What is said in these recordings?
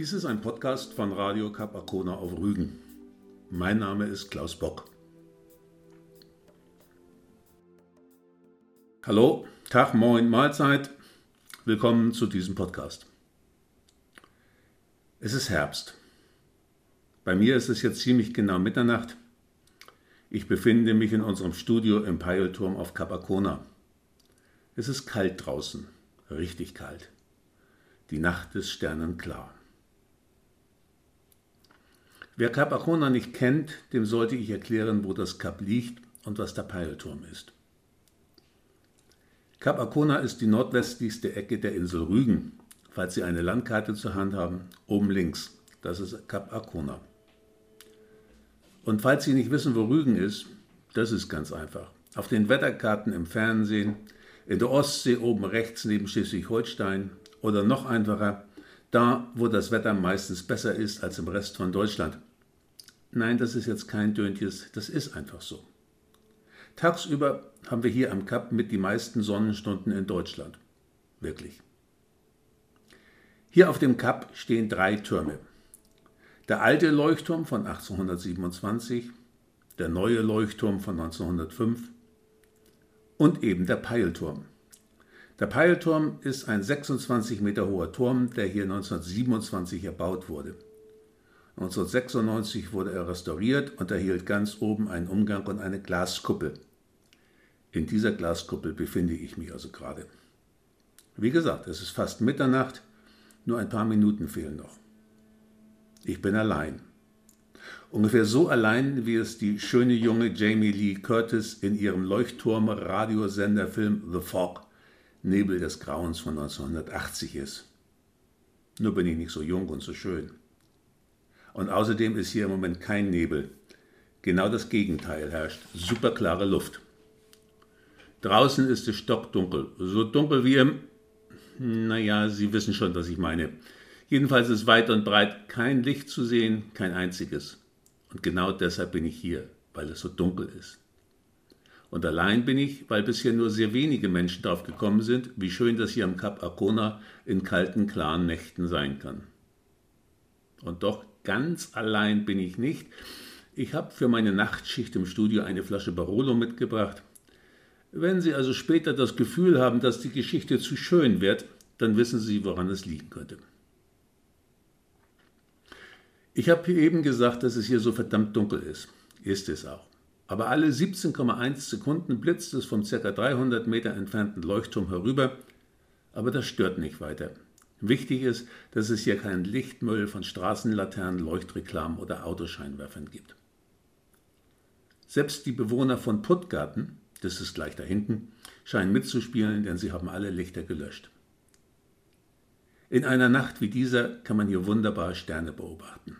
Dies ist ein Podcast von Radio Kap Arkona auf Rügen. Mein Name ist Klaus Bock. Hallo, Tag, Moin, Mahlzeit. Willkommen zu diesem Podcast. Es ist Herbst. Bei mir ist es jetzt ziemlich genau Mitternacht. Ich befinde mich in unserem Studio im Peilturm auf Kap Arkona. Es ist kalt draußen, richtig kalt. Die Nacht ist sternenklar. Wer Kap Arkona nicht kennt, dem sollte ich erklären, wo das Kap liegt und was der Peilturm ist. Kap Arkona ist die nordwestlichste Ecke der Insel Rügen. Falls Sie eine Landkarte zur Hand haben, oben links, das ist Kap Arkona. Und falls Sie nicht wissen, wo Rügen ist, das ist ganz einfach. Auf den Wetterkarten im Fernsehen, in der Ostsee oben rechts neben Schleswig-Holstein oder noch einfacher, da wo das Wetter meistens besser ist als im Rest von Deutschland. Nein, das ist jetzt kein Döntjes, das ist einfach so. Tagsüber haben wir hier am Kap mit die meisten Sonnenstunden in Deutschland. Wirklich. Hier auf dem Kap stehen drei Türme. Der alte Leuchtturm von 1827, der neue Leuchtturm von 1905 und eben der Peilturm. Der Peilturm ist ein 26 Meter hoher Turm, der hier 1927 erbaut wurde. 1996 wurde er restauriert und erhielt ganz oben einen Umgang und eine Glaskuppel. In dieser Glaskuppel befinde ich mich also gerade. Wie gesagt, es ist fast Mitternacht, nur ein paar Minuten fehlen noch. Ich bin allein. Ungefähr so allein, wie es die schöne junge Jamie Lee Curtis in ihrem Leuchtturm-Radiosenderfilm The Fog, Nebel des Grauens von 1980 ist. Nur bin ich nicht so jung und so schön. Und außerdem ist hier im Moment kein Nebel. Genau das Gegenteil herrscht. Superklare Luft. Draußen ist es stockdunkel. So dunkel wie im. Naja, Sie wissen schon, was ich meine. Jedenfalls ist weit und breit kein Licht zu sehen, kein einziges. Und genau deshalb bin ich hier, weil es so dunkel ist. Und allein bin ich, weil bisher nur sehr wenige Menschen darauf gekommen sind, wie schön das hier am Kap Arkona in kalten, klaren Nächten sein kann. Und doch ganz allein bin ich nicht. Ich habe für meine Nachtschicht im Studio eine Flasche Barolo mitgebracht. Wenn Sie also später das Gefühl haben, dass die Geschichte zu schön wird, dann wissen Sie, woran es liegen könnte. Ich habe eben gesagt, dass es hier so verdammt dunkel ist. Ist es auch. Aber alle 17,1 Sekunden blitzt es vom ca. 300 Meter entfernten Leuchtturm herüber, aber das stört nicht weiter. Wichtig ist, dass es hier keinen Lichtmüll von Straßenlaternen, Leuchtreklamen oder Autoscheinwerfern gibt. Selbst die Bewohner von Puttgarten, das ist gleich da hinten, scheinen mitzuspielen, denn sie haben alle Lichter gelöscht. In einer Nacht wie dieser kann man hier wunderbar Sterne beobachten.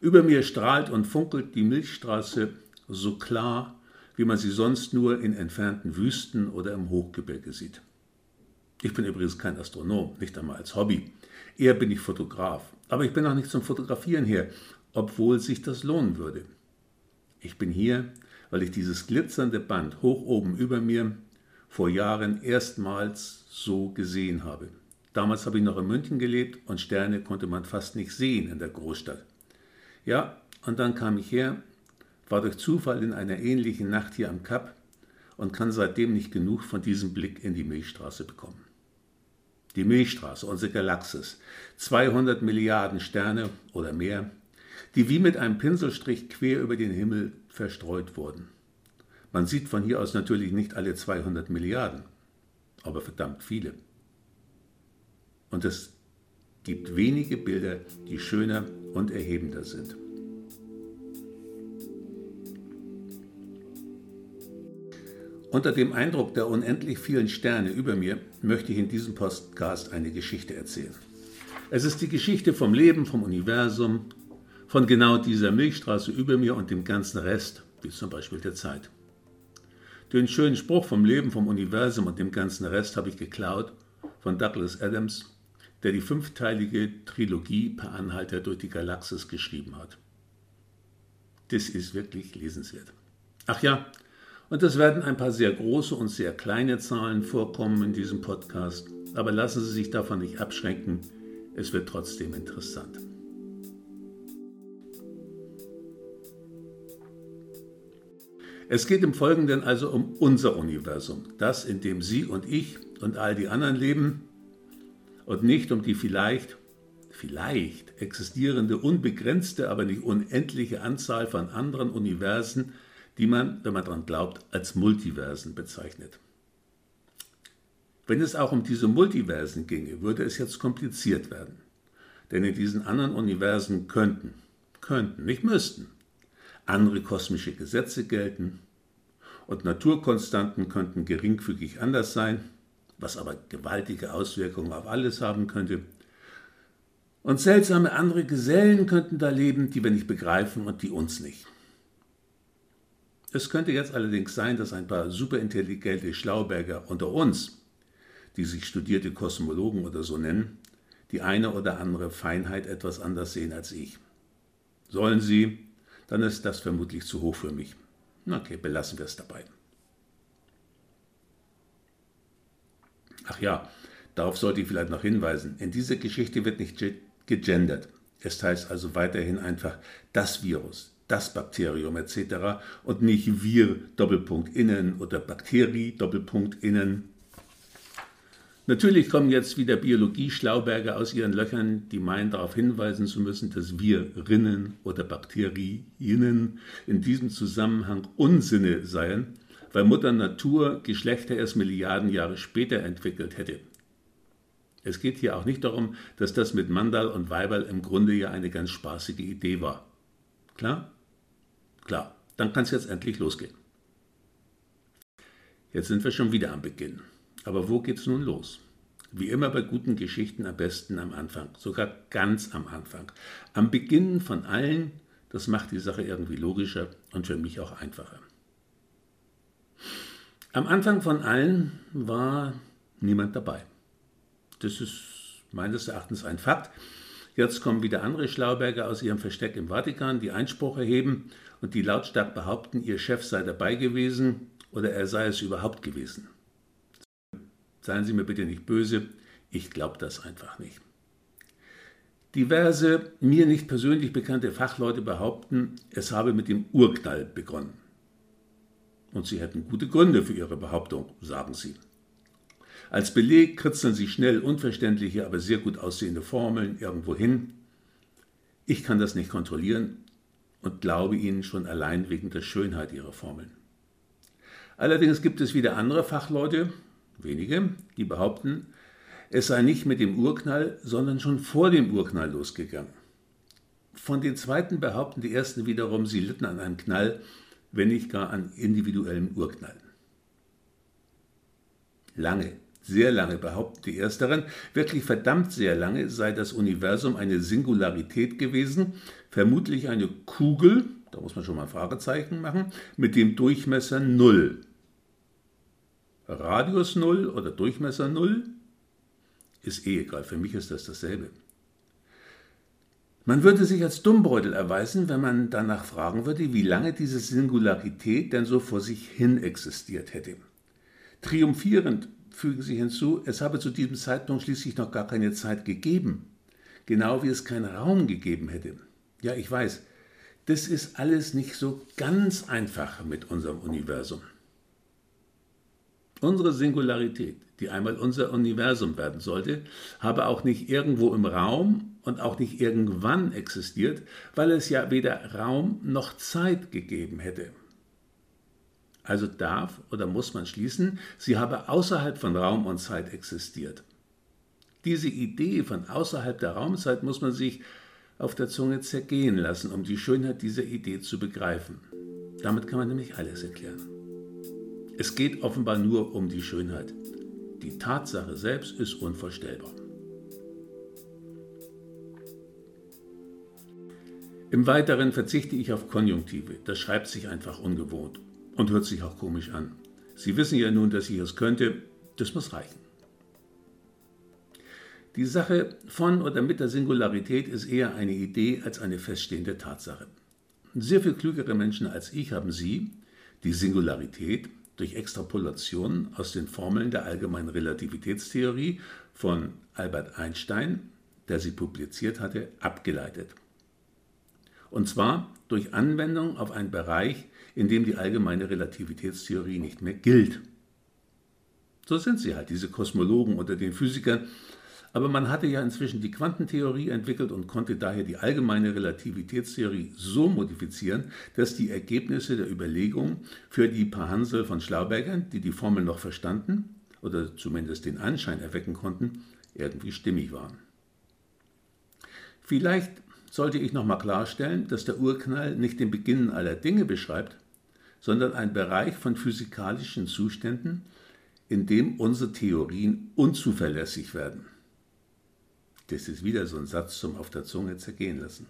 Über mir strahlt und funkelt die Milchstraße so klar, wie man sie sonst nur in entfernten Wüsten oder im Hochgebirge sieht. Ich bin übrigens kein Astronom, nicht einmal als Hobby. Eher bin ich Fotograf. Aber ich bin auch nicht zum Fotografieren hier, obwohl sich das lohnen würde. Ich bin hier, weil ich dieses glitzernde Band hoch oben über mir vor Jahren erstmals so gesehen habe. Damals habe ich noch in München gelebt und Sterne konnte man fast nicht sehen in der Großstadt. Ja, und dann kam ich her, war durch Zufall in einer ähnlichen Nacht hier am Kap und kann seitdem nicht genug von diesem Blick in die Milchstraße bekommen. Die Milchstraße, unsere Galaxis, 200 Milliarden Sterne oder mehr, die wie mit einem Pinselstrich quer über den Himmel verstreut wurden. Man sieht von hier aus natürlich nicht alle 200 Milliarden, aber verdammt viele. Und es gibt wenige Bilder, die schöner und erhebender sind. Unter dem Eindruck der unendlich vielen Sterne über mir möchte ich in diesem Podcast eine Geschichte erzählen. Es ist die Geschichte vom Leben, vom Universum, von genau dieser Milchstraße über mir und dem ganzen Rest, wie zum Beispiel der Zeit. Den schönen Spruch vom Leben, vom Universum und dem ganzen Rest habe ich geklaut von Douglas Adams, der die fünfteilige Trilogie Per Anhalter durch die Galaxis geschrieben hat. Das ist wirklich lesenswert. Ach ja, und es werden ein paar sehr große und sehr kleine Zahlen vorkommen in diesem Podcast, aber lassen Sie sich davon nicht abschränken. Es wird trotzdem interessant. Es geht im Folgenden also um unser Universum, das, in dem Sie und ich und all die anderen leben und nicht um die vielleicht, vielleicht existierende unbegrenzte, aber nicht unendliche Anzahl von anderen Universen, die man, wenn man daran glaubt, als Multiversen bezeichnet. Wenn es auch um diese Multiversen ginge, würde es jetzt kompliziert werden. Denn in diesen anderen Universen könnten, könnten, nicht müssten, andere kosmische Gesetze gelten und Naturkonstanten könnten geringfügig anders sein, was aber gewaltige Auswirkungen auf alles haben könnte. Und seltsame andere Gesellen könnten da leben, die wir nicht begreifen und die uns nicht. Es könnte jetzt allerdings sein, dass ein paar superintelligente Schlauberger unter uns, die sich studierte Kosmologen oder so nennen, die eine oder andere Feinheit etwas anders sehen als ich. Sollen sie, dann ist das vermutlich zu hoch für mich. Okay, belassen wir es dabei. Ach ja, darauf sollte ich vielleicht noch hinweisen. In dieser Geschichte wird nicht gegendert. Es heißt also weiterhin einfach das Virus, das Bakterium etc. und nicht wir Doppelpunkt innen oder Bakterie Doppelpunkt innen. Natürlich kommen jetzt wieder Biologie-Schlauberger aus ihren Löchern, die meinen darauf hinweisen zu müssen, dass wir Rinnen oder Bakterien in diesem Zusammenhang Unsinne seien, weil Mutter Natur Geschlechter erst Milliarden Jahre später entwickelt hätte. Es geht hier auch nicht darum, dass das mit Mandal und Weiberl im Grunde ja eine ganz spaßige Idee war. Klar? Klar, dann kann es jetzt endlich losgehen. Jetzt sind wir schon wieder am Beginn. Aber wo geht's nun los? Wie immer bei guten Geschichten am besten am Anfang, sogar ganz am Anfang. Am Beginn von allen, das macht die Sache irgendwie logischer und für mich auch einfacher. Am Anfang von allen war niemand dabei. Das ist meines Erachtens ein Fakt. Jetzt kommen wieder andere Schlauberger aus ihrem Versteck im Vatikan, die Einspruch erheben und die lautstark behaupten, ihr Chef sei dabei gewesen oder er sei es überhaupt gewesen. Seien Sie mir bitte nicht böse, ich glaube das einfach nicht. Diverse mir nicht persönlich bekannte Fachleute behaupten, es habe mit dem Urknall begonnen. Und sie hätten gute Gründe für ihre Behauptung, sagen sie. Als Beleg kritzeln sie schnell unverständliche, aber sehr gut aussehende Formeln irgendwo hin. Ich kann das nicht kontrollieren und glaube ihnen schon allein wegen der Schönheit ihrer Formeln. Allerdings gibt es wieder andere Fachleute, wenige, die behaupten, es sei nicht mit dem Urknall, sondern schon vor dem Urknall losgegangen. Von den zweiten behaupten die ersten wiederum, sie litten an einem Knall, wenn nicht gar an individuellem Urknall. Lange, sehr lange behaupten die Ersteren, wirklich verdammt sehr lange sei das Universum eine Singularität gewesen, vermutlich eine Kugel, da muss man schon mal ein Fragezeichen machen, mit dem Durchmesser 0. Radius 0 oder Durchmesser 0 ist eh egal, für mich ist das dasselbe. Man würde sich als Dummbeutel erweisen, wenn man danach fragen würde, wie lange diese Singularität denn so vor sich hin existiert hätte. Triumphierend fügen sie hinzu, es habe zu diesem Zeitpunkt schließlich noch gar keine Zeit gegeben, genau wie es keinen Raum gegeben hätte. Ja, ich weiß, das ist alles nicht so ganz einfach mit unserem Universum. Unsere Singularität, die einmal unser Universum werden sollte, habe auch nicht irgendwo im Raum und auch nicht irgendwann existiert, weil es ja weder Raum noch Zeit gegeben hätte. Also darf oder muss man schließen, sie habe außerhalb von Raum und Zeit existiert. Diese Idee von außerhalb der Raumzeit muss man sich auf der Zunge zergehen lassen, um die Schönheit dieser Idee zu begreifen. Damit kann man nämlich alles erklären. Es geht offenbar nur um die Schönheit. Die Tatsache selbst ist unvorstellbar. Im Weiteren verzichte ich auf Konjunktive. Das schreibt sich einfach ungewohnt und hört sich auch komisch an. Sie wissen ja nun, dass ich es könnte. Das muss reichen. Die Sache von oder mit der Singularität ist eher eine Idee als eine feststehende Tatsache. Sehr viel klügere Menschen als ich haben sie, die Singularität, durch Extrapolation aus den Formeln der allgemeinen Relativitätstheorie von Albert Einstein, der sie publiziert hatte, abgeleitet. Und zwar durch Anwendung auf einen Bereich, in dem die allgemeine Relativitätstheorie nicht mehr gilt. So sind sie halt, diese Kosmologen unter den Physikern. Aber man hatte ja inzwischen die Quantentheorie entwickelt und konnte daher die allgemeine Relativitätstheorie so modifizieren, dass die Ergebnisse der Überlegungen für die paar Hansel von Schlaubergern, die die Formel noch verstanden oder zumindest den Anschein erwecken konnten, irgendwie stimmig waren. Vielleicht sollte ich nochmal klarstellen, dass der Urknall nicht den Beginn aller Dinge beschreibt, sondern einen Bereich von physikalischen Zuständen, in dem unsere Theorien unzuverlässig werden. Das ist wieder so ein Satz zum auf der Zunge zergehen lassen.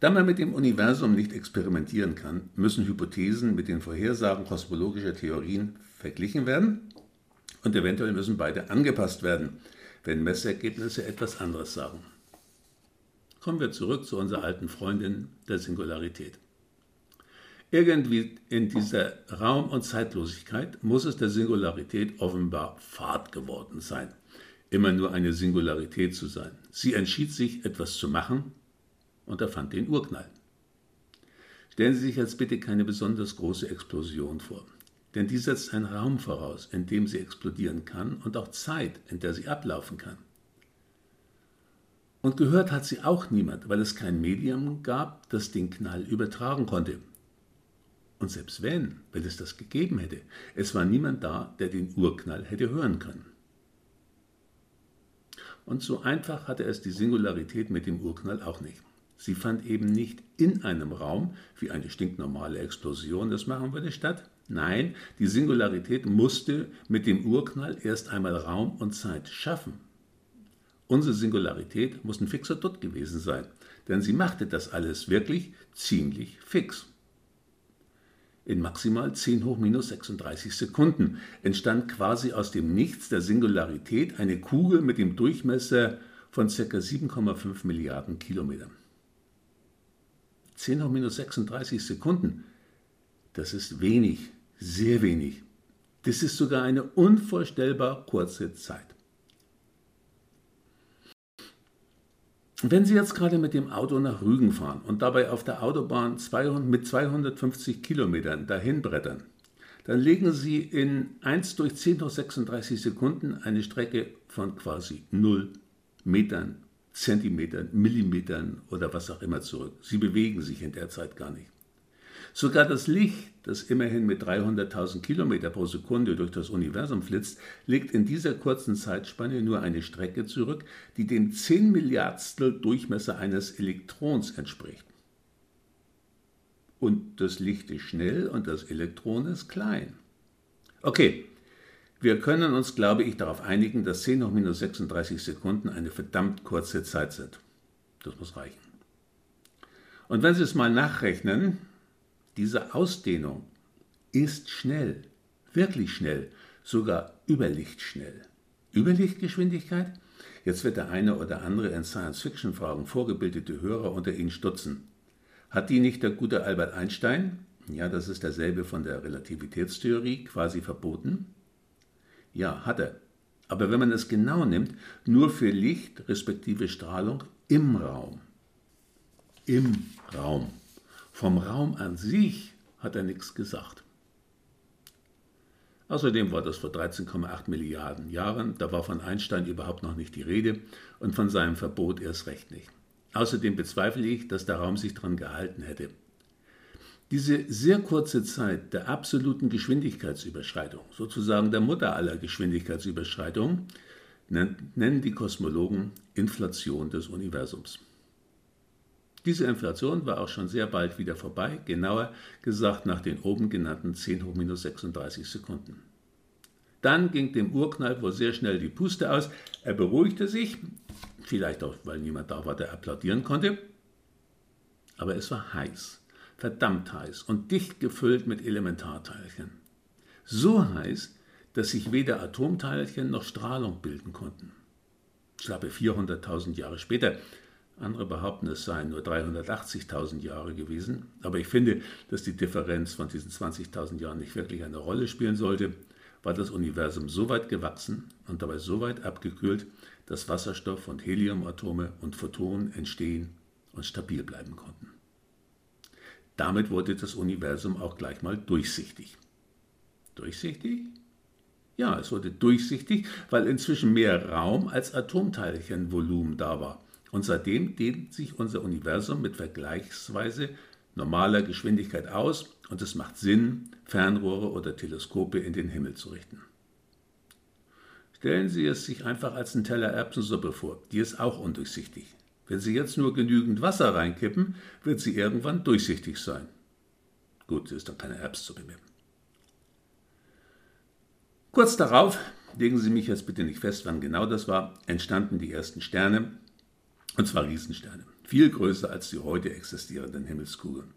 Da man mit dem Universum nicht experimentieren kann, müssen Hypothesen mit den Vorhersagen kosmologischer Theorien verglichen werden und eventuell müssen beide angepasst werden, wenn Messergebnisse etwas anderes sagen. Kommen wir zurück zu unserer alten Freundin der Singularität. Irgendwie in dieser Raum- und Zeitlosigkeit muss es der Singularität offenbar Fahrt geworden sein, immer nur eine Singularität zu sein. Sie entschied sich, etwas zu machen und erfand den Urknall. Stellen Sie sich jetzt bitte keine besonders große Explosion vor, denn die setzt einen Raum voraus, in dem sie explodieren kann und auch Zeit, in der sie ablaufen kann. Und gehört hat sie auch niemand, weil es kein Medium gab, das den Knall übertragen konnte. Und selbst wenn, wenn es das gegeben hätte, es war niemand da, der den Urknall hätte hören können. Und so einfach hatte es die Singularität mit dem Urknall auch nicht. Sie fand eben nicht in einem Raum, wie eine stinknormale Explosion das machen würde, statt. Nein, die Singularität musste mit dem Urknall erst einmal Raum und Zeit schaffen. Unsere Singularität muss ein fixer Dot gewesen sein, denn sie machte das alles wirklich ziemlich fix in maximal 10 hoch minus 36 Sekunden entstand quasi aus dem Nichts der Singularität eine Kugel mit dem Durchmesser von ca. 7,5 Milliarden Kilometern. 10 hoch minus 36 Sekunden, das ist wenig, sehr wenig. Das ist sogar eine unvorstellbar kurze Zeit. Wenn Sie jetzt gerade mit dem Auto nach Rügen fahren und dabei auf der Autobahn 200, mit 250 Kilometern dahin brettern, dann legen Sie in 1 durch 10 durch 36 Sekunden eine Strecke von quasi 0 Metern, Zentimetern, Millimetern oder was auch immer zurück. Sie bewegen sich in der Zeit gar nicht. Sogar das Licht, das immerhin mit 300.000 Kilometer pro Sekunde durch das Universum flitzt, legt in dieser kurzen Zeitspanne nur eine Strecke zurück, die dem 10 Milliardstel Durchmesser eines Elektrons entspricht. Und das Licht ist schnell und das Elektron ist klein. Okay, wir können uns, glaube ich, darauf einigen, dass 10 hoch minus 36 Sekunden eine verdammt kurze Zeit sind. Das muss reichen. Und wenn Sie es mal nachrechnen, diese Ausdehnung ist schnell, wirklich schnell, sogar überlichtschnell. Überlichtgeschwindigkeit? Jetzt wird der eine oder andere in Science-Fiction-Fragen vorgebildete Hörer unter Ihnen stutzen. Hat die nicht der gute Albert Einstein, ja, das ist derselbe von der Relativitätstheorie, quasi verboten? Ja, hat er. Aber wenn man es genau nimmt, nur für Licht respektive Strahlung im Raum. Im Raum. Vom Raum an sich hat er nichts gesagt. Außerdem war das vor 13,8 Milliarden Jahren, da war von Einstein überhaupt noch nicht die Rede und von seinem Verbot erst recht nicht. Außerdem bezweifle ich, dass der Raum sich daran gehalten hätte. Diese sehr kurze Zeit der absoluten Geschwindigkeitsüberschreitung, sozusagen der Mutter aller Geschwindigkeitsüberschreitungen, nennen die Kosmologen Inflation des Universums. Diese Inflation war auch schon sehr bald wieder vorbei, genauer gesagt nach den oben genannten 10 hoch minus 36 Sekunden. Dann ging dem Urknall wohl sehr schnell die Puste aus, er beruhigte sich, vielleicht auch, weil niemand da war, der applaudieren konnte, aber es war heiß, verdammt heiß und dicht gefüllt mit Elementarteilchen. So heiß, dass sich weder Atomteilchen noch Strahlung bilden konnten. Schlappe 400.000 Jahre später andere behaupten, es seien nur 380.000 Jahre gewesen. Aber ich finde, dass die Differenz von diesen 20.000 Jahren nicht wirklich eine Rolle spielen sollte. war das Universum so weit gewachsen und dabei so weit abgekühlt, dass Wasserstoff- und Heliumatome und Photonen entstehen und stabil bleiben konnten. Damit wurde das Universum auch gleich mal durchsichtig. Durchsichtig? Ja, es wurde durchsichtig, weil inzwischen mehr Raum als Atomteilchenvolumen da war. Und seitdem dehnt sich unser Universum mit vergleichsweise normaler Geschwindigkeit aus und es macht Sinn, Fernrohre oder Teleskope in den Himmel zu richten. Stellen Sie es sich einfach als einen Teller Erbsensuppe vor, die ist auch undurchsichtig. Wenn Sie jetzt nur genügend Wasser reinkippen, wird sie irgendwann durchsichtig sein. Gut, sie ist dann keine Erbsensuppe mehr. Kurz darauf, legen Sie mich jetzt bitte nicht fest, wann genau das war, entstanden die ersten Sterne, und zwar Riesensterne, viel größer als die heute existierenden Himmelskugeln.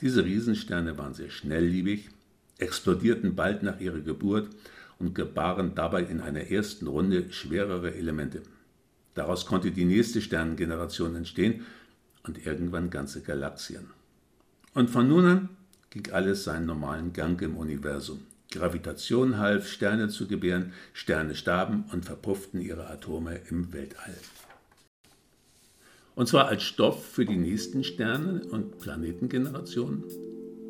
Diese Riesensterne waren sehr schnellliebig, explodierten bald nach ihrer Geburt und gebaren dabei in einer ersten Runde schwerere Elemente. Daraus konnte die nächste Sternengeneration entstehen und irgendwann ganze Galaxien. Und von nun an ging alles seinen normalen Gang im Universum. Gravitation half, Sterne zu gebären, Sterne starben und verpufften ihre Atome im Weltall. Und zwar als Stoff für die nächsten Sterne- und Planetengenerationen.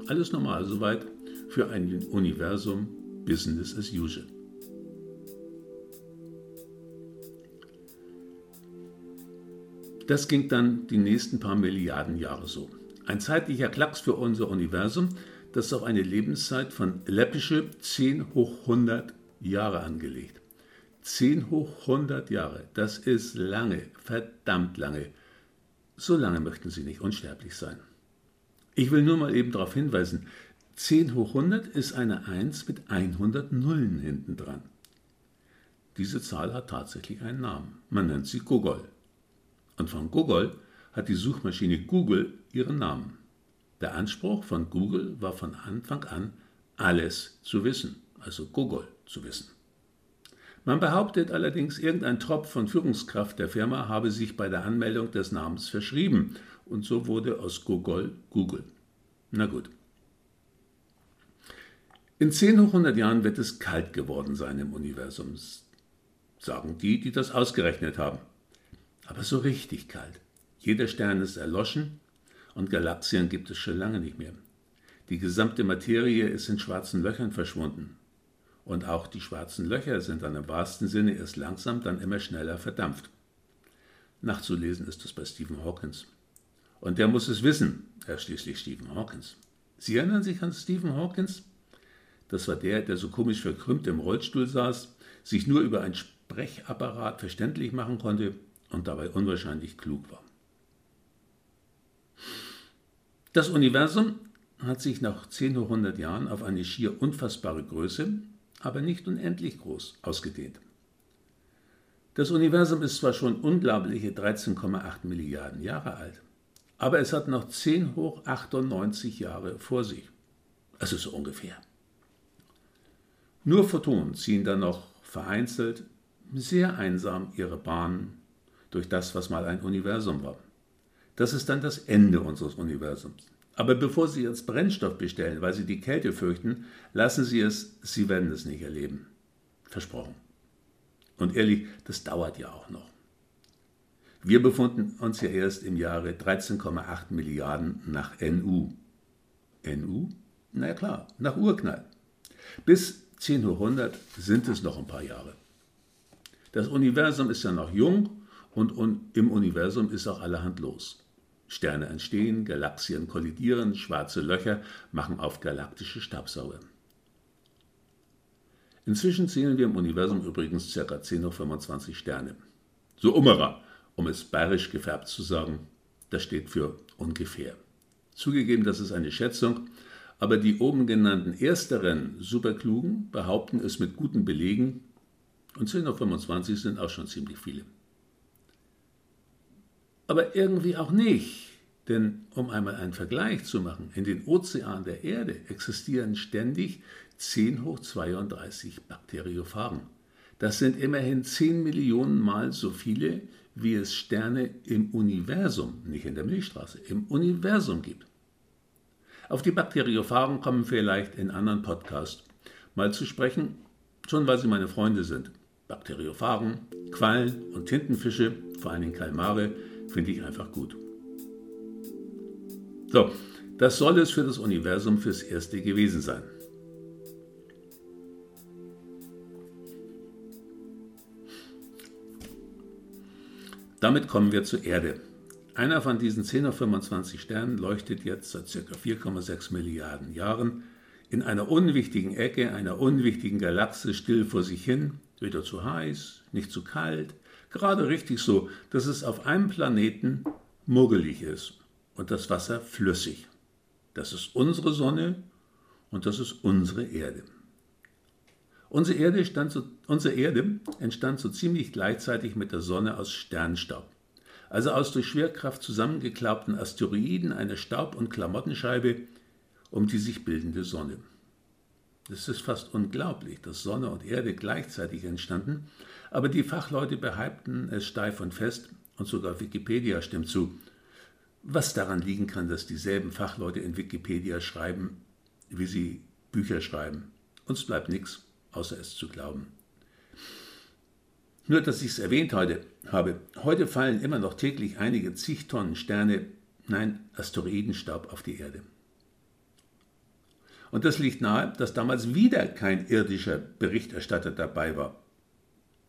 Alles normal soweit für ein Universum Business as usual. Das ging dann die nächsten paar Milliarden Jahre so. Ein zeitlicher Klacks für unser Universum, das auf eine Lebenszeit von läppische 10 hoch 100 Jahre angelegt. 10 hoch 100 Jahre, das ist lange, verdammt lange. So lange möchten Sie nicht unsterblich sein. Ich will nur mal eben darauf hinweisen, 10 hoch 100 ist eine 1 mit 100 Nullen hinten dran. Diese Zahl hat tatsächlich einen Namen. Man nennt sie Gogol. Und von Gogol hat die Suchmaschine Google ihren Namen. Der Anspruch von Google war von Anfang an, alles zu wissen, also Gogol zu wissen. Man behauptet allerdings, irgendein Tropf von Führungskraft der Firma habe sich bei der Anmeldung des Namens verschrieben und so wurde aus Gogol Google. Na gut. In 10 hoch 100 Jahren wird es kalt geworden sein im Universum, sagen die, die das ausgerechnet haben. Aber so richtig kalt. Jeder Stern ist erloschen und Galaxien gibt es schon lange nicht mehr. Die gesamte Materie ist in schwarzen Löchern verschwunden. Und auch die schwarzen Löcher sind dann im wahrsten Sinne erst langsam, dann immer schneller verdampft. Nachzulesen ist das bei Stephen Hawkins. Und der muss es wissen, er schließlich Stephen Hawkins. Sie erinnern sich an Stephen Hawkins? Das war der, der so komisch verkrümmt im Rollstuhl saß, sich nur über ein Sprechapparat verständlich machen konnte und dabei unwahrscheinlich klug war. Das Universum hat sich nach 10 hoch 100 Jahren auf eine schier unfassbare Größe, aber nicht unendlich groß, ausgedehnt. Das Universum ist zwar schon unglaubliche 13,8 Milliarden Jahre alt, aber es hat noch 10 hoch 98 Jahre vor sich. Also so ungefähr. Nur Photonen ziehen dann noch vereinzelt, sehr einsam ihre Bahn durch das, was mal ein Universum war. Das ist dann das Ende unseres Universums. Aber bevor Sie jetzt Brennstoff bestellen, weil Sie die Kälte fürchten, lassen Sie es, Sie werden es nicht erleben. Versprochen. Und ehrlich, das dauert ja auch noch. Wir befunden uns ja erst im Jahre 13,8 Milliarden nach NU. NU? Na ja klar, nach Urknall. Bis 10 hoch 100 sind es noch ein paar Jahre. Das Universum ist ja noch jung und im Universum ist auch allerhand los. Sterne entstehen, Galaxien kollidieren, schwarze Löcher machen auf galaktische Staubsauger. Inzwischen zählen wir im Universum übrigens ca. 10 hoch 25 Sterne. So umera, um es bayerisch gefärbt zu sagen, das steht für ungefähr. Zugegeben, das ist eine Schätzung, aber die oben genannten ersteren Superklugen behaupten es mit guten Belegen und 10 auf 25 sind auch schon ziemlich viele. Aber irgendwie auch nicht, denn um einmal einen Vergleich zu machen, in den Ozeanen der Erde existieren ständig 10 hoch 32 Bakteriophagen. Das sind immerhin 10 Millionen Mal so viele, wie es Sterne im Universum, nicht in der Milchstraße, im Universum gibt. Auf die Bakteriophagen kommen vielleicht in anderen Podcasts. mal zu sprechen, schon weil sie meine Freunde sind. Bakteriophagen, Quallen und Tintenfische, vor allem Kalmare, finde ich einfach gut. So, das soll es für das Universum fürs Erste gewesen sein. Damit kommen wir zur Erde. Einer von diesen 10 auf 25 Sternen leuchtet jetzt seit ca. 4,6 Milliarden Jahren in einer unwichtigen Ecke einer unwichtigen Galaxie still vor sich hin, weder zu heiß, nicht zu kalt, gerade richtig so, dass es auf einem Planeten muggelig ist und das Wasser flüssig. Das ist unsere Sonne und das ist unsere Erde. Unsere Erde, so, unsere Erde, entstand so ziemlich gleichzeitig mit der Sonne aus Sternstaub. Also aus durch Schwerkraft zusammengeklaubten Asteroiden eine Staub- und Klamottenscheibe um die sich bildende Sonne. Es ist fast unglaublich, dass Sonne und Erde gleichzeitig entstanden, aber die Fachleute behaupten es steif und fest und sogar Wikipedia stimmt zu. Was daran liegen kann, dass dieselben Fachleute in Wikipedia schreiben, wie sie Bücher schreiben. Uns bleibt nichts außer es zu glauben. Nur, dass ich es erwähnt heute, habe, heute fallen immer noch täglich einige zig Tonnen Sterne, nein, Asteroidenstaub auf die Erde. Und das liegt nahe, dass damals wieder kein irdischer Berichterstatter dabei war.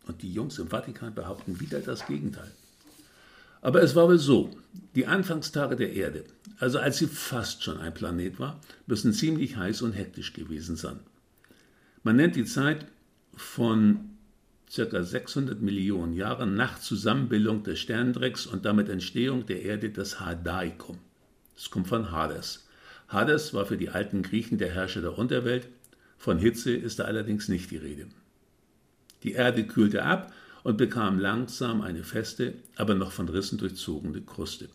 Und die Jungs im Vatikan behaupten wieder das Gegenteil. Aber es war wohl so, die Anfangstage der Erde, also als sie fast schon ein Planet war, müssen ziemlich heiß und hektisch gewesen sein. Man nennt die Zeit von ca. 600 Millionen Jahren nach Zusammenbildung des Sternendrecks und damit Entstehung der Erde das Hadaikum. Das kommt von Hades. Hades war für die alten Griechen der Herrscher der Unterwelt, von Hitze ist da allerdings nicht die Rede. Die Erde kühlte ab und bekam langsam eine feste, aber noch von Rissen durchzogene Kruste.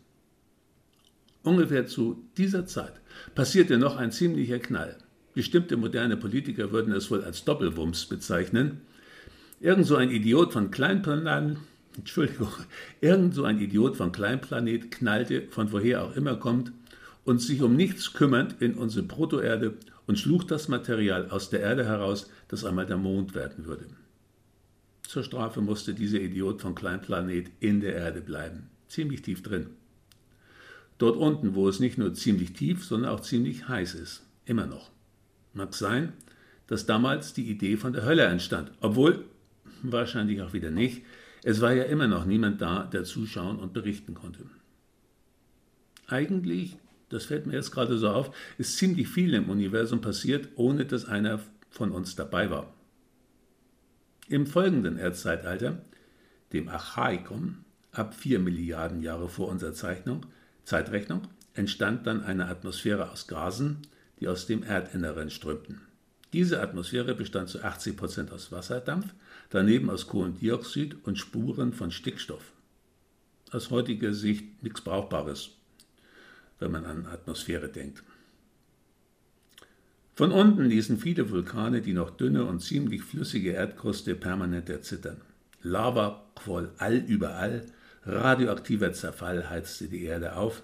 Ungefähr zu dieser Zeit passierte noch ein ziemlicher Knall. Bestimmte moderne Politiker würden es wohl als Doppelwumms bezeichnen. Irgend so ein Idiot von Kleinplanet, Entschuldigung, irgend so ein Idiot von Kleinplanet knallte, von woher auch immer kommt, und sich um nichts kümmernd in unsere Protoerde und schlug das Material aus der Erde heraus, das einmal der Mond werden würde. Zur Strafe musste dieser Idiot von Kleinplanet in der Erde bleiben, ziemlich tief drin. Dort unten, wo es nicht nur ziemlich tief, sondern auch ziemlich heiß ist, immer noch. Mag sein, dass damals die Idee von der Hölle entstand, obwohl wahrscheinlich auch wieder nicht. Es war ja immer noch niemand da, der zuschauen und berichten konnte. Eigentlich, das fällt mir jetzt gerade so auf, ist ziemlich viel im Universum passiert, ohne dass einer von uns dabei war. Im folgenden Erdzeitalter, dem Archaikum, ab 4 Milliarden Jahre vor unserer Zeichnung, Zeitrechnung, entstand dann eine Atmosphäre aus Gasen, die aus dem Erdinneren strömten. Diese Atmosphäre bestand zu 80 Prozent aus Wasserdampf, daneben aus Kohlendioxid und Spuren von Stickstoff. Aus heutiger Sicht nichts Brauchbares, wenn man an Atmosphäre denkt. Von unten ließen viele Vulkane die noch dünne und ziemlich flüssige Erdkruste permanent erzittern. Lava quoll allüberall, radioaktiver Zerfall heizte die Erde auf,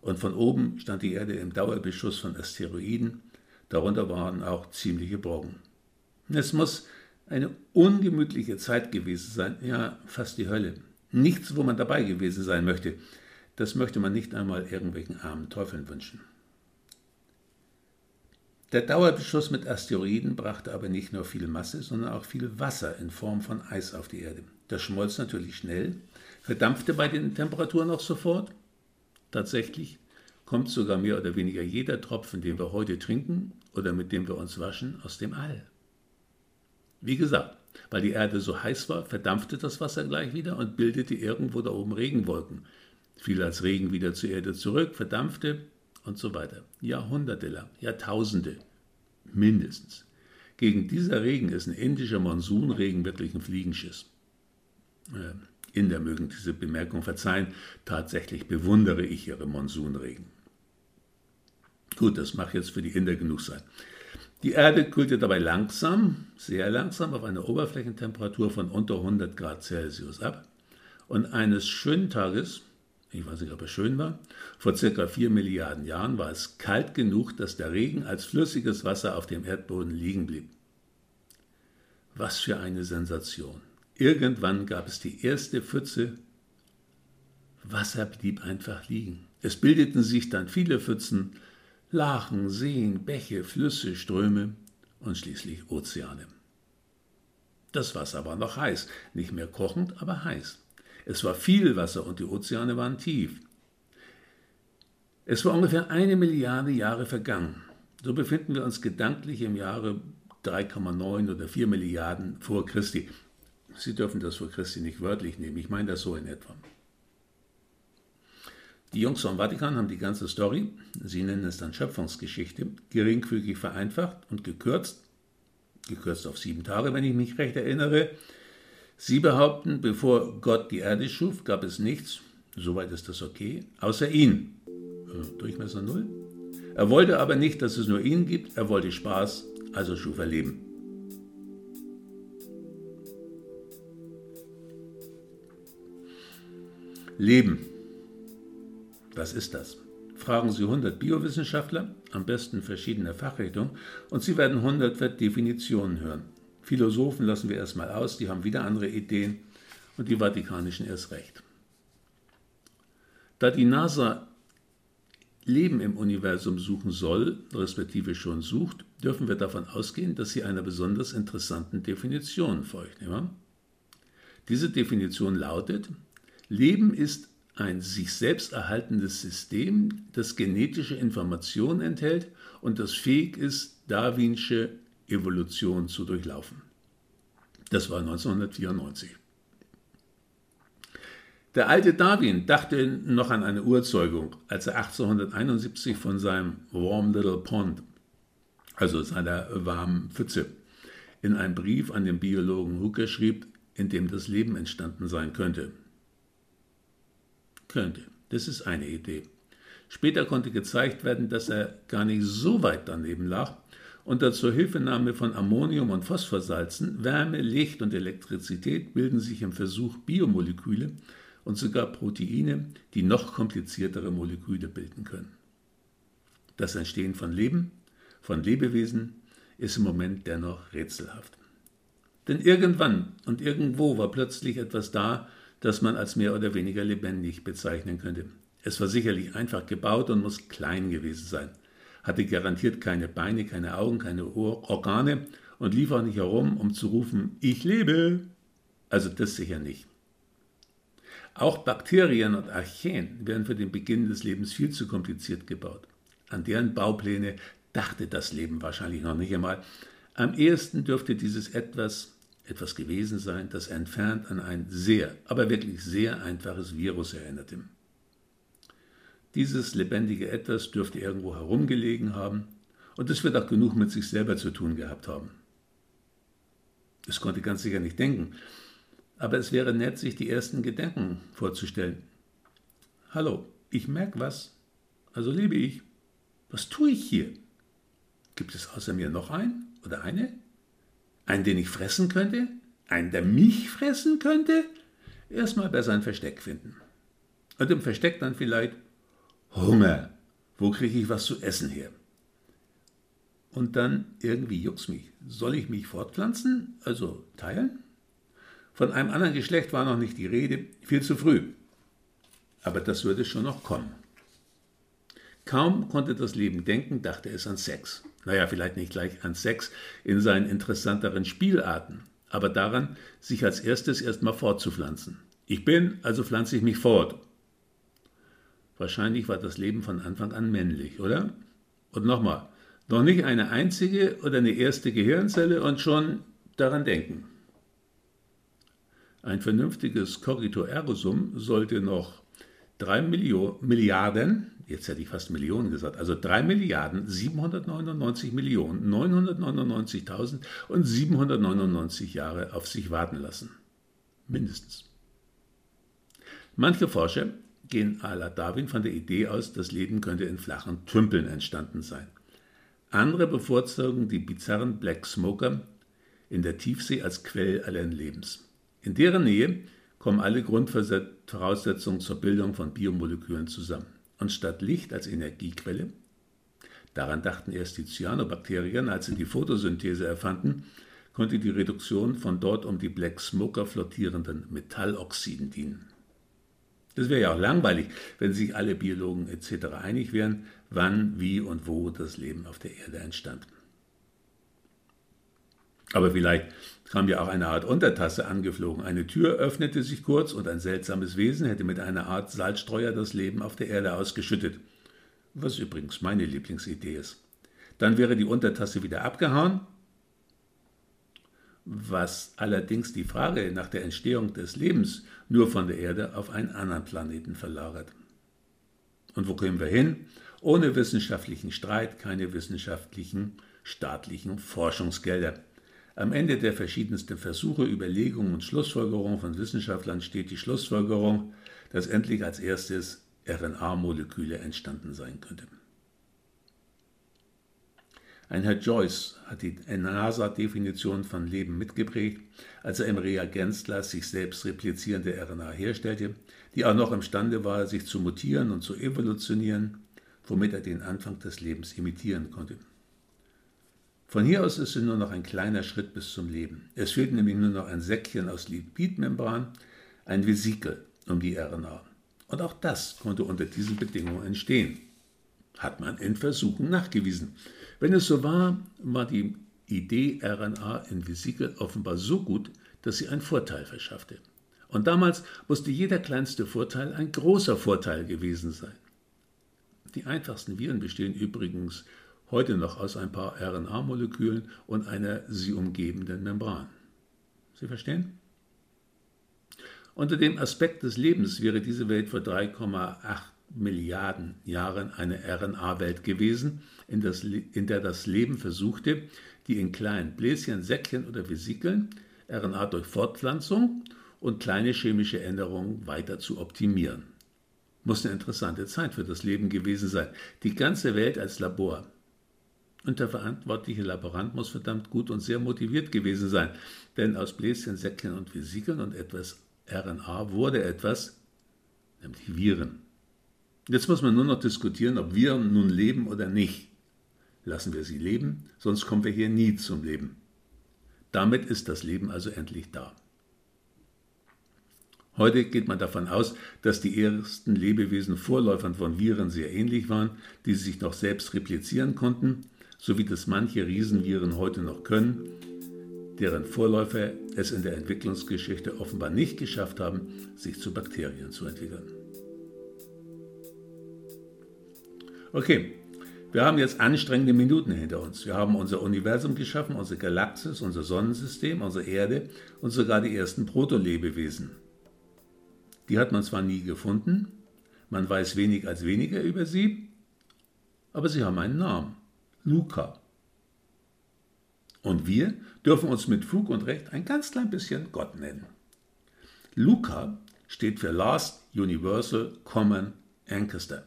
und von oben stand die Erde im Dauerbeschuss von Asteroiden, darunter waren auch ziemliche Brocken. Es muss eine ungemütliche Zeit gewesen sein, ja fast die Hölle. Nichts, wo man dabei gewesen sein möchte. Das möchte man nicht einmal irgendwelchen armen Teufeln wünschen. Der Dauerbeschuss mit Asteroiden brachte aber nicht nur viel Masse, sondern auch viel Wasser in Form von Eis auf die Erde. Das schmolz natürlich schnell, verdampfte bei den Temperaturen auch sofort Tatsächlich kommt sogar mehr oder weniger jeder Tropfen, den wir heute trinken oder mit dem wir uns waschen, aus dem All. Wie gesagt, weil die Erde so heiß war, verdampfte das Wasser gleich wieder und bildete irgendwo da oben Regenwolken, fiel als Regen wieder zur Erde zurück, verdampfte und so weiter. Jahrhunderte lang, Jahrtausende, mindestens. Gegen dieser Regen ist ein indischer Monsunregen wirklich ein Fliegenschiss. Ähm, Inder mögen diese Bemerkung verzeihen, tatsächlich bewundere ich ihre Monsunregen. Gut, das mag jetzt für die Inder genug sein. Die Erde kühlte dabei langsam, sehr langsam auf eine Oberflächentemperatur von unter 100 Grad Celsius ab und eines schönen Tages Ich weiß nicht, ob es schön war. Vor circa vier Milliarden Jahren war es kalt genug, dass der Regen als flüssiges Wasser auf dem Erdboden liegen blieb. Was für eine Sensation. Irgendwann gab es die erste Pfütze. Wasser blieb einfach liegen. Es bildeten sich dann viele Pfützen, Lachen, Seen, Bäche, Flüsse, Ströme und schließlich Ozeane. Das Wasser war noch heiß, nicht mehr kochend, aber heiß. Es war viel Wasser und die Ozeane waren tief. Es war ungefähr eine Milliarde Jahre vergangen. So befinden wir uns gedanklich im Jahre 3,9 oder 4 Milliarden vor Christi. Sie dürfen das vor Christi nicht wörtlich nehmen, ich meine das so in etwa. Die Jungs vom Vatikan haben die ganze Story, sie nennen es dann Schöpfungsgeschichte, geringfügig vereinfacht und gekürzt, gekürzt auf sieben Tage, wenn ich mich recht erinnere, Sie behaupten, bevor Gott die Erde schuf, gab es nichts, soweit ist das okay, außer ihn. Äh, Durchmesser null. Er wollte aber nicht, dass es nur ihn gibt, er wollte Spaß, also schuf er Leben. Leben. Was ist das? Fragen Sie 100 Biowissenschaftler, am besten verschiedener Fachrichtungen, und Sie werden 100 Definitionen hören. Philosophen lassen wir erstmal aus, die haben wieder andere Ideen und die Vatikanischen erst recht. Da die NASA Leben im Universum suchen soll, respektive schon sucht, dürfen wir davon ausgehen, dass sie einer besonders interessanten Definition folgt. Diese Definition lautet, Leben ist ein sich selbst erhaltendes System, das genetische Informationen enthält und das fähig ist, darwinsche Evolution zu durchlaufen. Das war 1994. Der alte Darwin dachte noch an eine Urzeugung, als er 1871 von seinem Warm Little Pond, also seiner warmen Pfütze, in einem Brief an den Biologen Hooker schrieb, in dem das Leben entstanden sein könnte. Könnte, das ist eine Idee. Später konnte gezeigt werden, dass er gar nicht so weit daneben lag unter Zuhilfenahme von Ammonium- und Phosphorsalzen, Wärme, Licht und Elektrizität bilden sich im Versuch Biomoleküle und sogar Proteine, die noch kompliziertere Moleküle bilden können. Das Entstehen von Leben, von Lebewesen, ist im Moment dennoch rätselhaft. Denn irgendwann und irgendwo war plötzlich etwas da, das man als mehr oder weniger lebendig bezeichnen könnte. Es war sicherlich einfach gebaut und muss klein gewesen sein hatte garantiert keine Beine, keine Augen, keine Organe und lief auch nicht herum, um zu rufen, ich lebe. Also das sicher nicht. Auch Bakterien und Archeen werden für den Beginn des Lebens viel zu kompliziert gebaut. An deren Baupläne dachte das Leben wahrscheinlich noch nicht einmal. Am ehesten dürfte dieses etwas etwas gewesen sein, das entfernt an ein sehr, aber wirklich sehr einfaches Virus erinnerte. Dieses lebendige Etwas dürfte irgendwo herumgelegen haben und es wird auch genug mit sich selber zu tun gehabt haben. Es konnte ganz sicher nicht denken, aber es wäre nett, sich die ersten Gedanken vorzustellen. Hallo, ich merke was, also lebe ich. Was tue ich hier? Gibt es außer mir noch einen oder eine? Einen, den ich fressen könnte? Einen, der mich fressen könnte? Erstmal besser ein Versteck finden. Und im Versteck dann vielleicht Hunger. Wo kriege ich was zu essen her? Und dann irgendwie juckt's mich. Soll ich mich fortpflanzen? Also teilen? Von einem anderen Geschlecht war noch nicht die Rede, viel zu früh. Aber das würde schon noch kommen. Kaum konnte das Leben denken, dachte es an Sex. Naja, vielleicht nicht gleich an Sex in seinen interessanteren Spielarten, aber daran, sich als erstes erstmal fortzupflanzen. Ich bin, also pflanze ich mich fort. Wahrscheinlich war das Leben von Anfang an männlich, oder? Und nochmal, noch nicht eine einzige oder eine erste Gehirnzelle und schon daran denken. Ein vernünftiges Cogito ergo sollte noch 3 Millio Milliarden, jetzt hätte ich fast Millionen gesagt, also 3 Milliarden 799 Millionen 999.000 und 799 Jahre auf sich warten lassen. Mindestens. Manche Forscher gehen à la Darwin von der Idee aus, das Leben könnte in flachen Tümpeln entstanden sein. Andere bevorzugen die bizarren Black Smoker in der Tiefsee als Quell allen Lebens. In deren Nähe kommen alle Grundvoraussetzungen zur Bildung von Biomolekülen zusammen. Und statt Licht als Energiequelle, daran dachten erst die Cyanobakterien, als sie die Photosynthese erfanden, konnte die Reduktion von dort um die Black Smoker flottierenden Metalloxiden dienen. Das wäre ja auch langweilig, wenn sich alle Biologen etc. einig wären, wann, wie und wo das Leben auf der Erde entstand. Aber vielleicht kam ja auch eine Art Untertasse angeflogen. Eine Tür öffnete sich kurz und ein seltsames Wesen hätte mit einer Art Salzstreuer das Leben auf der Erde ausgeschüttet. Was übrigens meine Lieblingsidee ist. Dann wäre die Untertasse wieder abgehauen was allerdings die Frage nach der Entstehung des Lebens nur von der Erde auf einen anderen Planeten verlagert. Und wo kommen wir hin? Ohne wissenschaftlichen Streit keine wissenschaftlichen staatlichen Forschungsgelder. Am Ende der verschiedensten Versuche, Überlegungen und Schlussfolgerungen von Wissenschaftlern steht die Schlussfolgerung, dass endlich als erstes RNA-Moleküle entstanden sein könnten. Ein Herr Joyce hat die NASA-Definition von Leben mitgeprägt, als er im Reagenzglas sich selbst replizierende RNA herstellte, die auch noch imstande war, sich zu mutieren und zu evolutionieren, womit er den Anfang des Lebens imitieren konnte. Von hier aus ist es nur noch ein kleiner Schritt bis zum Leben. Es fehlt nämlich nur noch ein Säckchen aus Lipidmembran, ein Vesikel um die RNA. Und auch das konnte unter diesen Bedingungen entstehen. Hat man in Versuchen nachgewiesen. Wenn es so war, war die Idee RNA in Vesikel offenbar so gut, dass sie einen Vorteil verschaffte. Und damals musste jeder kleinste Vorteil ein großer Vorteil gewesen sein. Die einfachsten Viren bestehen übrigens heute noch aus ein paar RNA-Molekülen und einer sie umgebenden Membran. Sie verstehen? Unter dem Aspekt des Lebens wäre diese Welt vor 3,8 Milliarden Jahren eine RNA-Welt gewesen, in, das, in der das Leben versuchte, die in kleinen Bläschen, Säckchen oder Vesikeln RNA durch Fortpflanzung und kleine chemische Änderungen weiter zu optimieren. Muss eine interessante Zeit für das Leben gewesen sein. Die ganze Welt als Labor. Und der verantwortliche Laborant muss verdammt gut und sehr motiviert gewesen sein, denn aus Bläschen, Säckchen und Vesikeln und etwas RNA wurde etwas, nämlich Viren. Jetzt muss man nur noch diskutieren, ob wir nun leben oder nicht. Lassen wir sie leben, sonst kommen wir hier nie zum Leben. Damit ist das Leben also endlich da. Heute geht man davon aus, dass die ersten Lebewesen Vorläufern von Viren sehr ähnlich waren, die sich noch selbst replizieren konnten, so wie das manche Riesenviren heute noch können, deren Vorläufer es in der Entwicklungsgeschichte offenbar nicht geschafft haben, sich zu Bakterien zu entwickeln. Okay, wir haben jetzt anstrengende Minuten hinter uns. Wir haben unser Universum geschaffen, unsere Galaxis, unser Sonnensystem, unsere Erde und sogar die ersten Protolebewesen. Die hat man zwar nie gefunden, man weiß wenig als weniger über sie, aber sie haben einen Namen, Luca. Und wir dürfen uns mit Fug und Recht ein ganz klein bisschen Gott nennen. Luca steht für Last Universal Common Ancestor.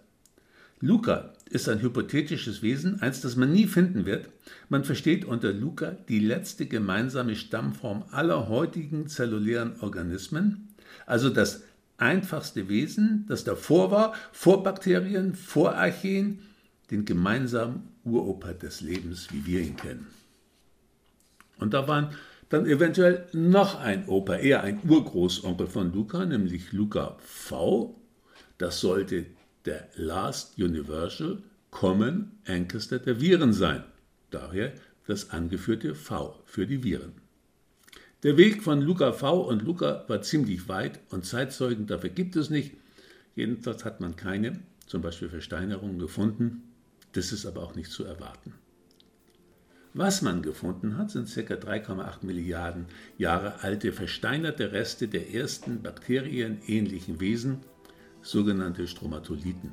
Luca ist ein hypothetisches Wesen, eins, das man nie finden wird. Man versteht unter Luca die letzte gemeinsame Stammform aller heutigen zellulären Organismen, also das einfachste Wesen, das davor war, vor Bakterien, vor Archeen, den gemeinsamen Uropa des Lebens, wie wir ihn kennen. Und da waren dann eventuell noch ein Opa, eher ein Urgroßonkel von Luca, nämlich Luca V. Das sollte der Last Universal Common Ancestor der Viren sein. Daher das angeführte V für die Viren. Der Weg von Luca V und Luca war ziemlich weit und Zeitzeugen dafür gibt es nicht. Jedenfalls hat man keine, zum Beispiel Versteinerungen, gefunden. Das ist aber auch nicht zu erwarten. Was man gefunden hat, sind ca. 3,8 Milliarden Jahre alte versteinerte Reste der ersten bakterienähnlichen Wesen, sogenannte Stromatoliten.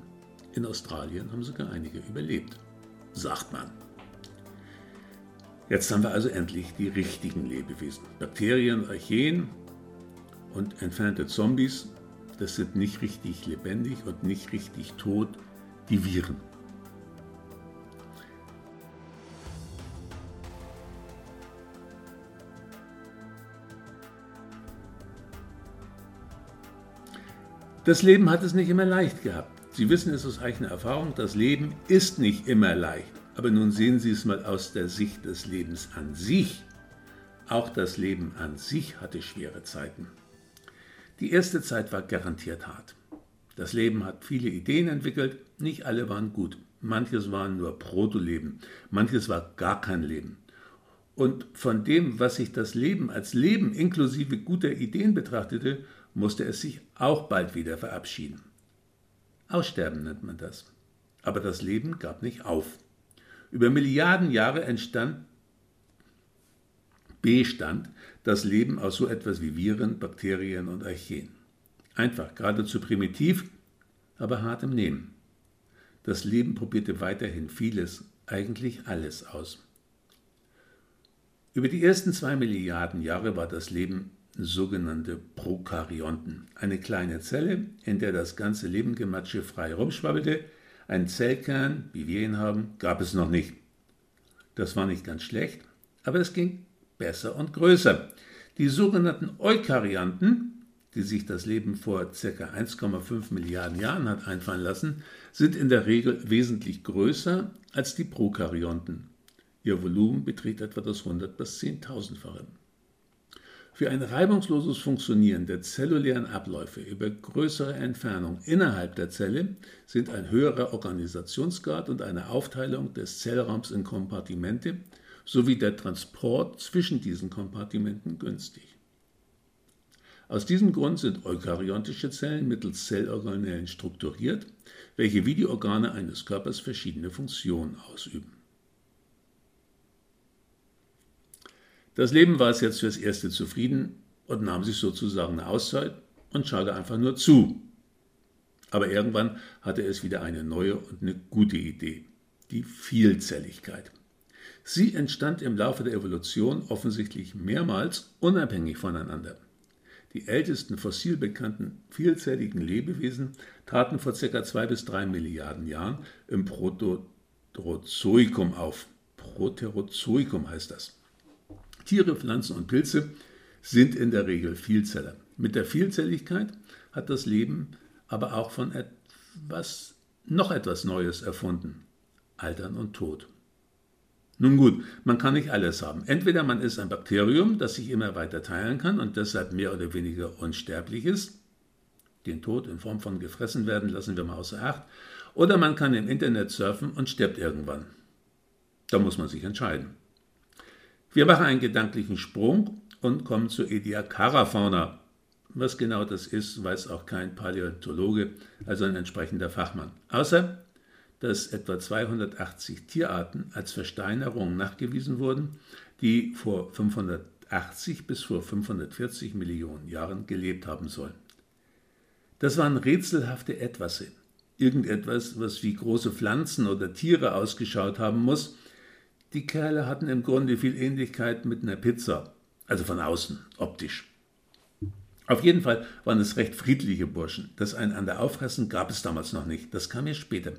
In Australien haben sogar einige überlebt, sagt man. Jetzt haben wir also endlich die richtigen Lebewesen. Bakterien, Archeen und entfernte Zombies, das sind nicht richtig lebendig und nicht richtig tot, die Viren. Das Leben hat es nicht immer leicht gehabt. Sie wissen es aus eigener Erfahrung, das Leben ist nicht immer leicht. Aber nun sehen Sie es mal aus der Sicht des Lebens an sich. Auch das Leben an sich hatte schwere Zeiten. Die erste Zeit war garantiert hart. Das Leben hat viele Ideen entwickelt, nicht alle waren gut. Manches waren nur Protoleben, manches war gar kein Leben. Und von dem, was sich das Leben als Leben inklusive guter Ideen betrachtete, musste es sich auch bald wieder verabschieden. Aussterben nennt man das. Aber das Leben gab nicht auf. Über Milliarden Jahre entstand, bestand das Leben aus so etwas wie Viren, Bakterien und Archeen. Einfach, geradezu primitiv, aber hart im Nehmen. Das Leben probierte weiterhin vieles, eigentlich alles aus. Über die ersten zwei Milliarden Jahre war das Leben sogenannte Prokaryonten. Eine kleine Zelle, in der das ganze Lebengematsche frei rumschwabbelte. Ein Zellkern, wie wir ihn haben, gab es noch nicht. Das war nicht ganz schlecht, aber es ging besser und größer. Die sogenannten Eukaryanten, die sich das Leben vor ca. 1,5 Milliarden Jahren hat einfallen lassen, sind in der Regel wesentlich größer als die Prokaryonten. Ihr Volumen beträgt etwa das 100 bis 10.000-fache. Für ein reibungsloses Funktionieren der zellulären Abläufe über größere Entfernung innerhalb der Zelle sind ein höherer Organisationsgrad und eine Aufteilung des Zellraums in Kompartimente sowie der Transport zwischen diesen Kompartimenten günstig. Aus diesem Grund sind eukaryontische Zellen mittels Zellorganellen strukturiert, welche wie die Organe eines Körpers verschiedene Funktionen ausüben. Das Leben war es jetzt fürs Erste zufrieden und nahm sich sozusagen eine Auszeit und schaute einfach nur zu. Aber irgendwann hatte es wieder eine neue und eine gute Idee, die Vielzelligkeit. Sie entstand im Laufe der Evolution offensichtlich mehrmals unabhängig voneinander. Die ältesten fossil bekannten vielzelligen Lebewesen traten vor ca. 2 bis 3 Milliarden Jahren im Proterozoikum auf. Proterozoikum heißt das. Tiere, Pflanzen und Pilze sind in der Regel Vielzeller. Mit der Vielzelligkeit hat das Leben aber auch von etwas, noch etwas Neues erfunden. Altern und Tod. Nun gut, man kann nicht alles haben. Entweder man ist ein Bakterium, das sich immer weiter teilen kann und deshalb mehr oder weniger unsterblich ist. Den Tod in Form von gefressen werden lassen wir mal außer Acht. Oder man kann im Internet surfen und stirbt irgendwann. Da muss man sich entscheiden. Wir machen einen gedanklichen Sprung und kommen zur Ediacara-Fauna. Was genau das ist, weiß auch kein Paläontologe, also ein entsprechender Fachmann. Außer, dass etwa 280 Tierarten als Versteinerung nachgewiesen wurden, die vor 580 bis vor 540 Millionen Jahren gelebt haben sollen. Das waren rätselhafte Etwasse. Irgendetwas, was wie große Pflanzen oder Tiere ausgeschaut haben muss, die Kerle hatten im Grunde viel Ähnlichkeit mit einer Pizza, also von außen, optisch. Auf jeden Fall waren es recht friedliche Burschen. Das einander auffressen gab es damals noch nicht, das kam erst später.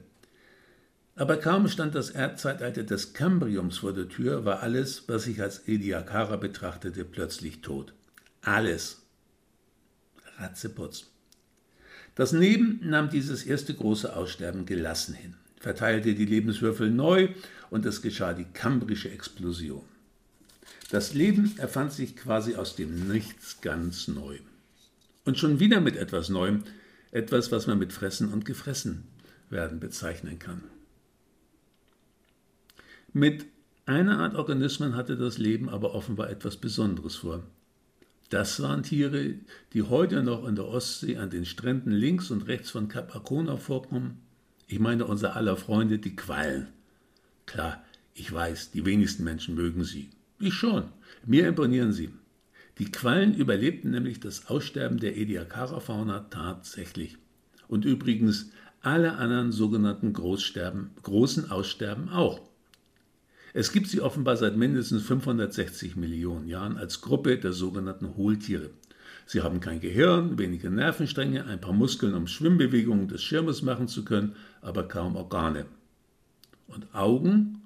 Aber kaum stand das Erdzeitalter des Kambriums vor der Tür, war alles, was ich als Ediacara betrachtete, plötzlich tot. Alles. Ratzeputz. Das Leben nahm dieses erste große Aussterben gelassen hin verteilte die Lebenswürfel neu und es geschah die kambrische Explosion. Das Leben erfand sich quasi aus dem Nichts ganz neu. Und schon wieder mit etwas Neuem, etwas, was man mit Fressen und Gefressen werden bezeichnen kann. Mit einer Art Organismen hatte das Leben aber offenbar etwas Besonderes vor. Das waren Tiere, die heute noch in der Ostsee an den Stränden links und rechts von Kap Arkona vorkommen ich meine unser aller Freunde, die Quallen. Klar, ich weiß, die wenigsten Menschen mögen sie. Ich schon. Mir imponieren sie. Die Quallen überlebten nämlich das Aussterben der Ediacara-Fauna tatsächlich. Und übrigens alle anderen sogenannten Großsterben, großen Aussterben auch. Es gibt sie offenbar seit mindestens 560 Millionen Jahren als Gruppe der sogenannten Hohltiere. Sie haben kein Gehirn, wenige Nervenstränge, ein paar Muskeln, um Schwimmbewegungen des Schirmes machen zu können, aber kaum Organe. Und Augen,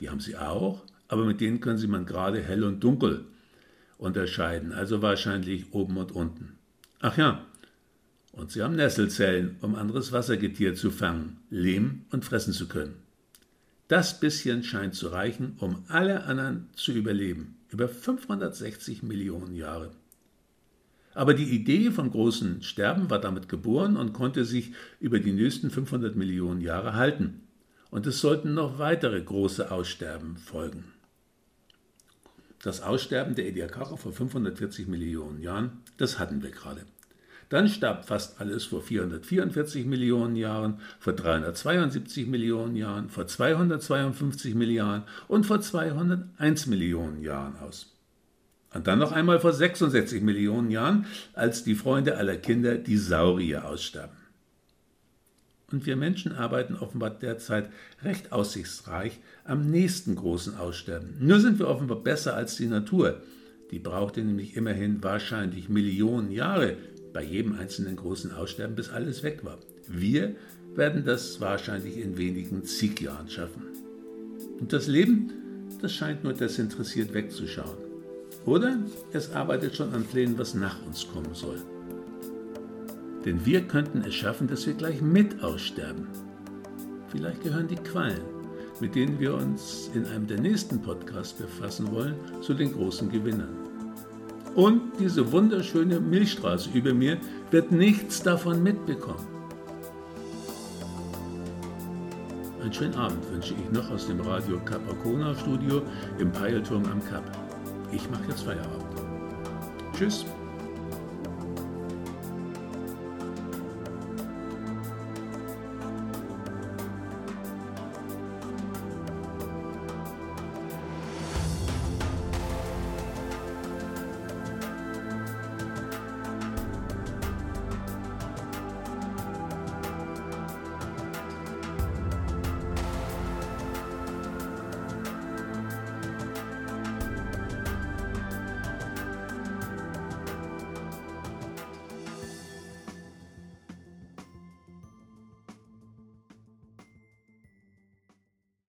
die haben sie auch, aber mit denen können sie man gerade hell und dunkel unterscheiden, also wahrscheinlich oben und unten. Ach ja, Und sie haben Nesselzellen, um anderes Wassergetier zu fangen, leben und fressen zu können. Das bisschen scheint zu reichen, um alle anderen zu überleben. Über 560 Millionen Jahre. Aber die Idee vom großen Sterben war damit geboren und konnte sich über die nächsten 500 Millionen Jahre halten. Und es sollten noch weitere große Aussterben folgen. Das Aussterben der Ediacara vor 540 Millionen Jahren, das hatten wir gerade. Dann starb fast alles vor 444 Millionen Jahren, vor 372 Millionen Jahren, vor 252 Milliarden und vor 201 Millionen Jahren aus. Und dann noch einmal vor 66 Millionen Jahren, als die Freunde aller Kinder, die Saurier, aussterben. Und wir Menschen arbeiten offenbar derzeit recht aussichtsreich am nächsten großen Aussterben. Nur sind wir offenbar besser als die Natur. Die brauchte nämlich immerhin wahrscheinlich Millionen Jahre, bei jedem einzelnen großen Aussterben, bis alles weg war. Wir werden das wahrscheinlich in wenigen zig Jahren schaffen. Und das Leben, das scheint nur desinteressiert wegzuschauen. Oder es arbeitet schon an Plänen, was nach uns kommen soll. Denn wir könnten es schaffen, dass wir gleich mit aussterben. Vielleicht gehören die Quallen, mit denen wir uns in einem der nächsten Podcasts befassen wollen, zu den großen Gewinnern. Und diese wunderschöne Milchstraße über mir wird nichts davon mitbekommen. Einen schönen Abend wünsche ich noch aus dem Radio Capacona Studio im Peilturm am Kap. Ich mache jetzt Feierabend. Tschüss.